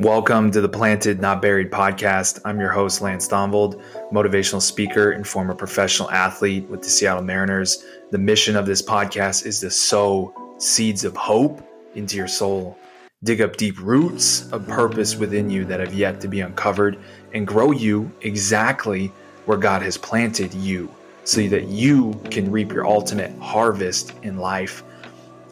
Welcome to the Planted Not Buried podcast. I'm your host, Lance Thonvold, motivational speaker and former professional athlete with the Seattle Mariners. The mission of this podcast is to sow seeds of hope into your soul, dig up deep roots of purpose within you that have yet to be uncovered, and grow you exactly where God has planted you so that you can reap your ultimate harvest in life.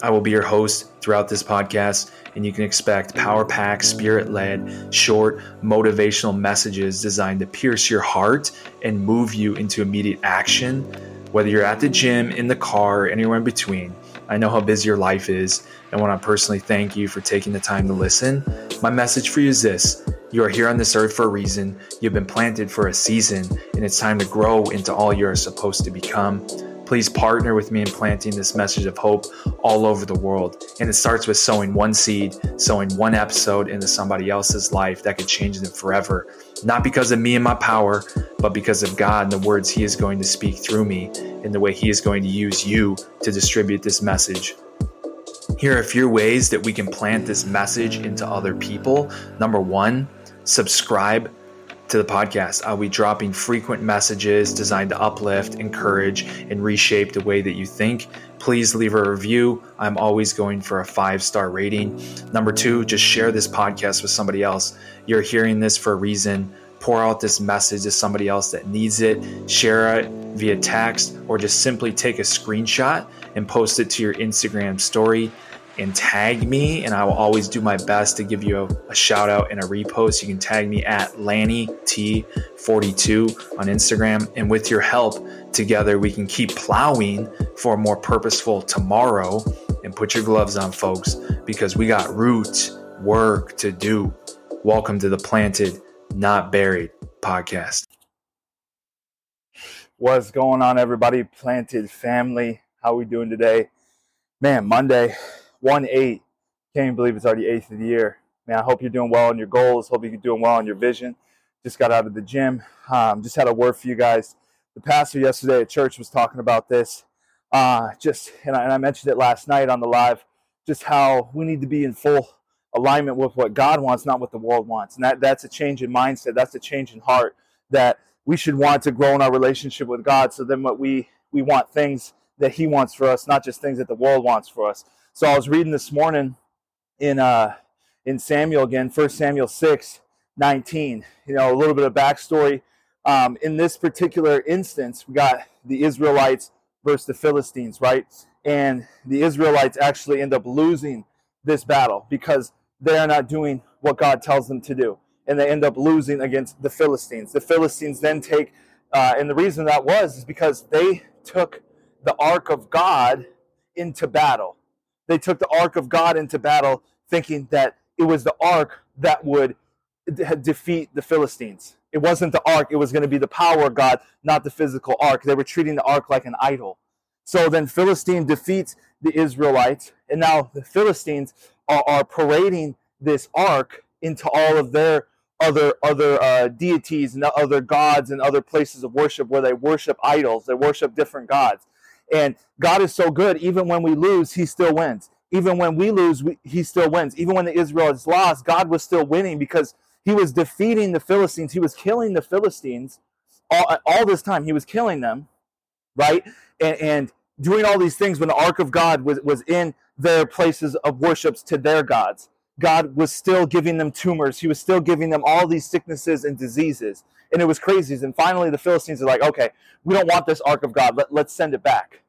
I will be your host throughout this podcast, and you can expect power packed, spirit led, short, motivational messages designed to pierce your heart and move you into immediate action. Whether you're at the gym, in the car, anywhere in between, I know how busy your life is, and want to personally thank you for taking the time to listen. My message for you is this you are here on this earth for a reason, you've been planted for a season, and it's time to grow into all you're supposed to become. Please partner with me in planting this message of hope all over the world. And it starts with sowing one seed, sowing one episode into somebody else's life that could change them forever. Not because of me and my power, but because of God and the words He is going to speak through me and the way He is going to use you to distribute this message. Here are a few ways that we can plant this message into other people. Number one, subscribe to the podcast. I'll be dropping frequent messages designed to uplift, encourage, and reshape the way that you think. Please leave a review. I'm always going for a five star rating. Number two, just share this podcast with somebody else. You're hearing this for a reason. Pour out this message to somebody else that needs it. Share it via text or just simply take a screenshot and post it to your Instagram story and tag me, and I will always do my best to give you a, a shout out and a repost. You can tag me at Lanny T42 on Instagram, and with your help, together we can keep plowing for a more purposeful tomorrow. And put your gloves on, folks, because we got root work to do. Welcome to the Planted, Not Buried podcast. What's going on, everybody? Planted family. How we doing today? Man, Monday one eight. Can't even believe it's already eighth of the year. Man, I hope you're doing well on your goals. Hope you're doing well on your vision. Just got out of the gym. Um, just had a word for you guys. The pastor yesterday at church was talking about this. Uh, just and I, and I mentioned it last night on the live. Just how we need to be in full alignment with what God wants, not what the world wants. And that, that's a change in mindset. That's a change in heart that we should want to grow in our relationship with God. So then what we, we want things that he wants for us, not just things that the world wants for us. So I was reading this morning in uh, in Samuel again, First Samuel 6, 19. You know, a little bit of backstory. Um, in this particular instance, we got the Israelites versus the Philistines, right? And the Israelites actually end up losing this battle because they are not doing what God tells them to do. And they end up losing against the Philistines. The Philistines then take, uh, and the reason that was is because they took the ark of God into battle they took the ark of God into battle, thinking that it was the ark that would defeat the Philistines. It wasn't the ark, it was going to be the power of God, not the physical ark. They were treating the ark like an idol. So then Philistine defeats the Israelites, and now the Philistines are, are parading this ark into all of their other other uh, deities and other gods and other places of worship where they worship idols. They worship different gods. And God is so good. Even when we lose, He still wins. Even when we lose, we, He still wins. Even when the Israelites lost, God was still winning because He was defeating the Philistines. He was killing the Philistines all, all this time. He was killing them, right? And, and doing all these things when the ark of God was, was in their places of worships to their gods. God was still giving them tumors. He was still giving them all these sicknesses and diseases. And it was crazy. And finally, the Philistines are like, okay, we don't want this ark of God. Let, let's send it back.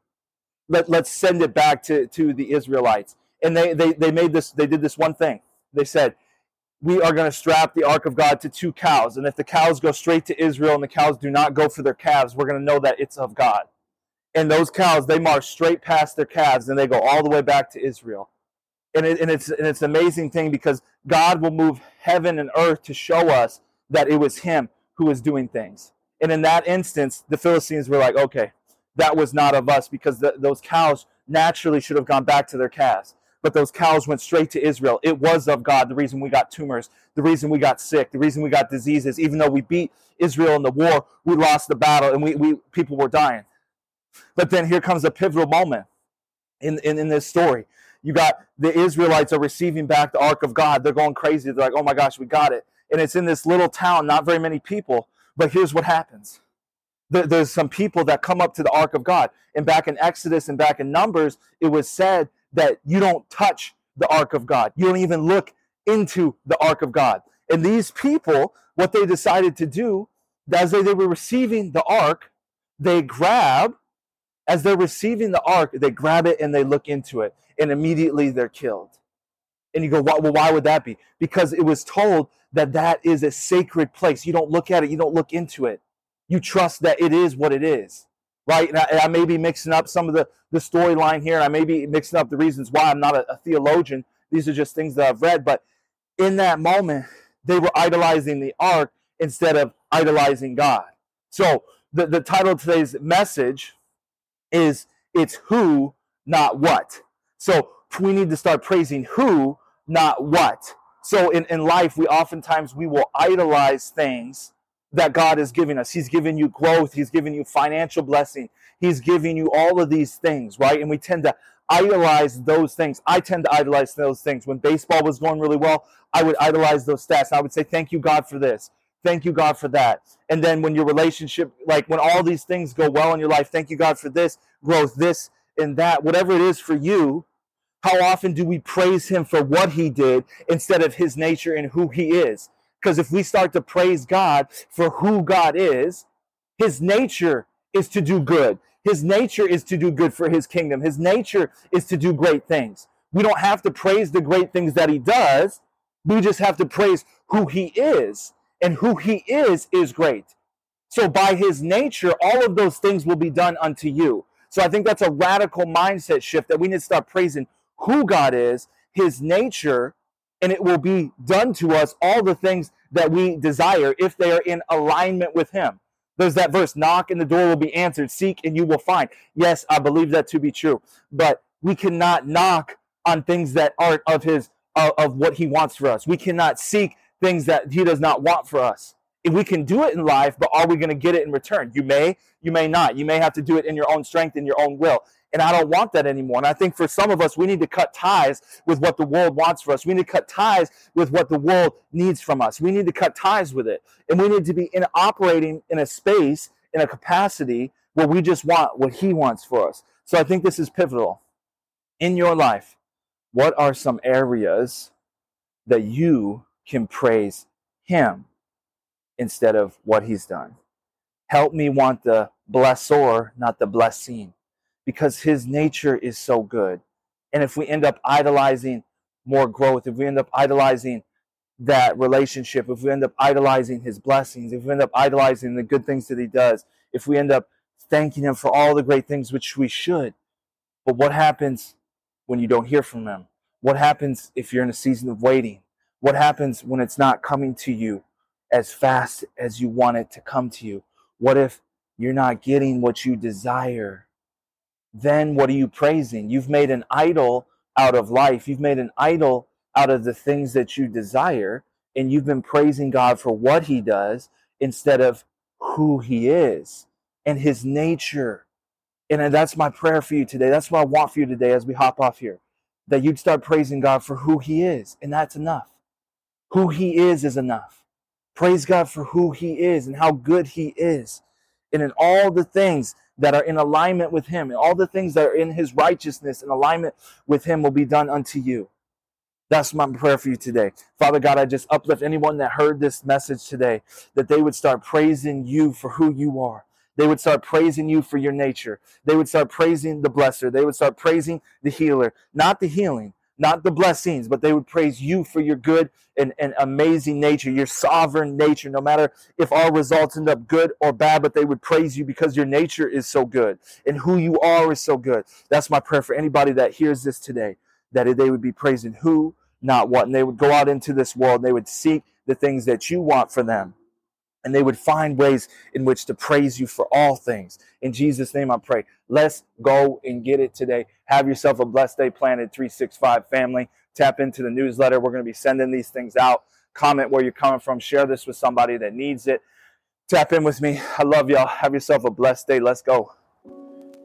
Let, let's send it back to, to the Israelites. And they, they, they made this, they did this one thing. They said, we are going to strap the ark of God to two cows. And if the cows go straight to Israel and the cows do not go for their calves, we're going to know that it's of God. And those cows, they march straight past their calves and they go all the way back to Israel. And, it, and, it's, and it's an amazing thing because God will move heaven and earth to show us that it was Him who was doing things. And in that instance, the Philistines were like, okay, that was not of us because the, those cows naturally should have gone back to their calves. But those cows went straight to Israel. It was of God the reason we got tumors, the reason we got sick, the reason we got diseases. Even though we beat Israel in the war, we lost the battle and we, we people were dying. But then here comes a pivotal moment in, in, in this story. You got the Israelites are receiving back the ark of God. They're going crazy. They're like, oh my gosh, we got it. And it's in this little town, not very many people. But here's what happens there's some people that come up to the ark of God. And back in Exodus and back in Numbers, it was said that you don't touch the ark of God. You don't even look into the ark of God. And these people, what they decided to do, as they, they were receiving the ark, they grab, as they're receiving the ark, they grab it and they look into it, and immediately they're killed. And you go, well, why would that be? Because it was told that that is a sacred place. You don't look at it, you don't look into it. You trust that it is what it is, right? And I, I may be mixing up some of the, the storyline here, and I may be mixing up the reasons why I'm not a, a theologian. These are just things that I've read. But in that moment, they were idolizing the ark instead of idolizing God. So the, the title of today's message is It's Who, Not What. So we need to start praising who, not what. So in, in life, we oftentimes we will idolize things that God is giving us. He's giving you growth, He's giving you financial blessing, He's giving you all of these things, right? And we tend to idolize those things. I tend to idolize those things. When baseball was going really well, I would idolize those stats. I would say, Thank you, God, for this. Thank you, God, for that. And then when your relationship, like when all these things go well in your life, thank you, God, for this growth, this and that, whatever it is for you. How often do we praise Him for what He did instead of His nature and who He is? Because if we start to praise God for who God is, His nature is to do good. His nature is to do good for His kingdom. His nature is to do great things. We don't have to praise the great things that He does. We just have to praise who He is and who he is is great. So by his nature, all of those things will be done unto you. So I think that's a radical mindset shift that we need to start praising who God is, his nature, and it will be done to us all the things that we desire if they are in alignment with him. There's that verse, knock and the door will be answered, seek and you will find. Yes, I believe that to be true. But we cannot knock on things that aren't of his of, of what he wants for us. We cannot seek things that he does not want for us. If we can do it in life, but are we going to get it in return? You may, you may not. You may have to do it in your own strength, in your own will. And I don't want that anymore. And I think for some of us, we need to cut ties with what the world wants for us. We need to cut ties with what the world needs from us. We need to cut ties with it. And we need to be in operating in a space, in a capacity where we just want what he wants for us. So I think this is pivotal. In your life, what are some areas that you can praise Him instead of what He's done. Help me want the blessor, not the blessing, because His nature is so good. And if we end up idolizing more growth, if we end up idolizing that relationship, if we end up idolizing His blessings, if we end up idolizing the good things that He does, if we end up thanking Him for all the great things, which we should. But what happens when you don't hear from Him? What happens if you're in a season of waiting? What happens when it's not coming to you as fast as you want it to come to you? What if you're not getting what you desire? Then what are you praising? You've made an idol out of life. You've made an idol out of the things that you desire, and you've been praising God for what He does instead of who He is and His nature. And uh, that's my prayer for you today. That's what I want for you today as we hop off here. That you'd start praising God for who He is, and that's enough. Who he is is enough. Praise God for who he is and how good he is. And in all the things that are in alignment with him, and all the things that are in his righteousness and alignment with him will be done unto you. That's my prayer for you today. Father God, I just uplift anyone that heard this message today, that they would start praising you for who you are. They would start praising you for your nature. They would start praising the blesser. They would start praising the healer, not the healing, not the blessings, but they would praise you for your good and, and amazing nature, your sovereign nature, no matter if our results end up good or bad, but they would praise you because your nature is so good and who you are is so good. That's my prayer for anybody that hears this today, that they would be praising who, not what. And they would go out into this world and they would seek the things that you want for them and they would find ways in which to praise you for all things. In Jesus' name, I pray. Let's go and get it today. Have yourself a blessed day, Planted 365 family. Tap into the newsletter. We're going to be sending these things out. Comment where you're coming from. Share this with somebody that needs it. Tap in with me. I love y'all. Have yourself a blessed day. Let's go.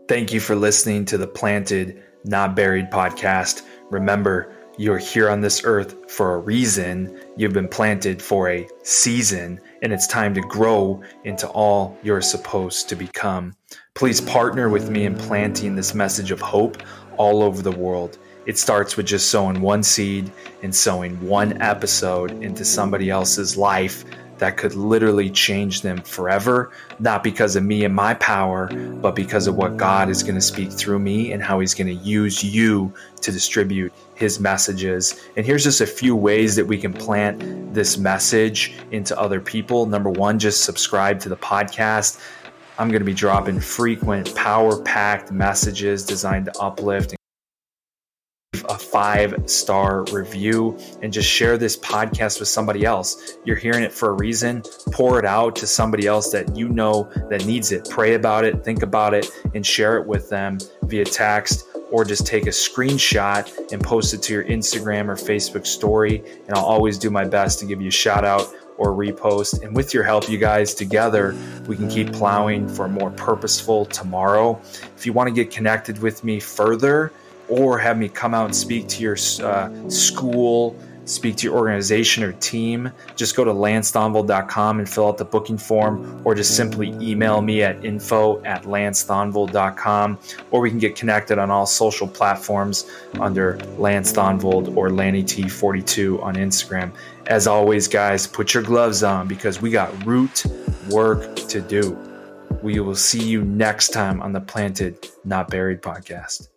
Thank you for listening to the Planted, Not Buried podcast. Remember, you're here on this earth for a reason. You've been planted for a season, and it's time to grow into all you're supposed to become. Please partner with me in planting this message of hope all over the world. It starts with just sowing one seed and sowing one episode into somebody else's life that could literally change them forever, not because of me and my power, but because of what God is going to speak through me and how He's going to use you to distribute His messages. And here's just a few ways that we can plant this message into other people. Number one, just subscribe to the podcast. I'm going to be dropping frequent, power packed messages designed to uplift five star review and just share this podcast with somebody else. You're hearing it for a reason. Pour it out to somebody else that you know that needs it. Pray about it, think about it, and share it with them via text or just take a screenshot and post it to your Instagram or Facebook story. And I'll always do my best to give you a shout out or repost. And with your help, you guys, together, we can keep plowing for a more purposeful tomorrow. If you want to get connected with me further, or have me come out and speak to your uh, school, speak to your organization or team, just go to lancethonvold.com and fill out the booking form, or just simply email me at info at lancethonvold.com, or we can get connected on all social platforms under Lance Thonvold or LannyT42 on Instagram. As always, guys, put your gloves on because we got root work to do. We will see you next time on the Planted Not Buried podcast.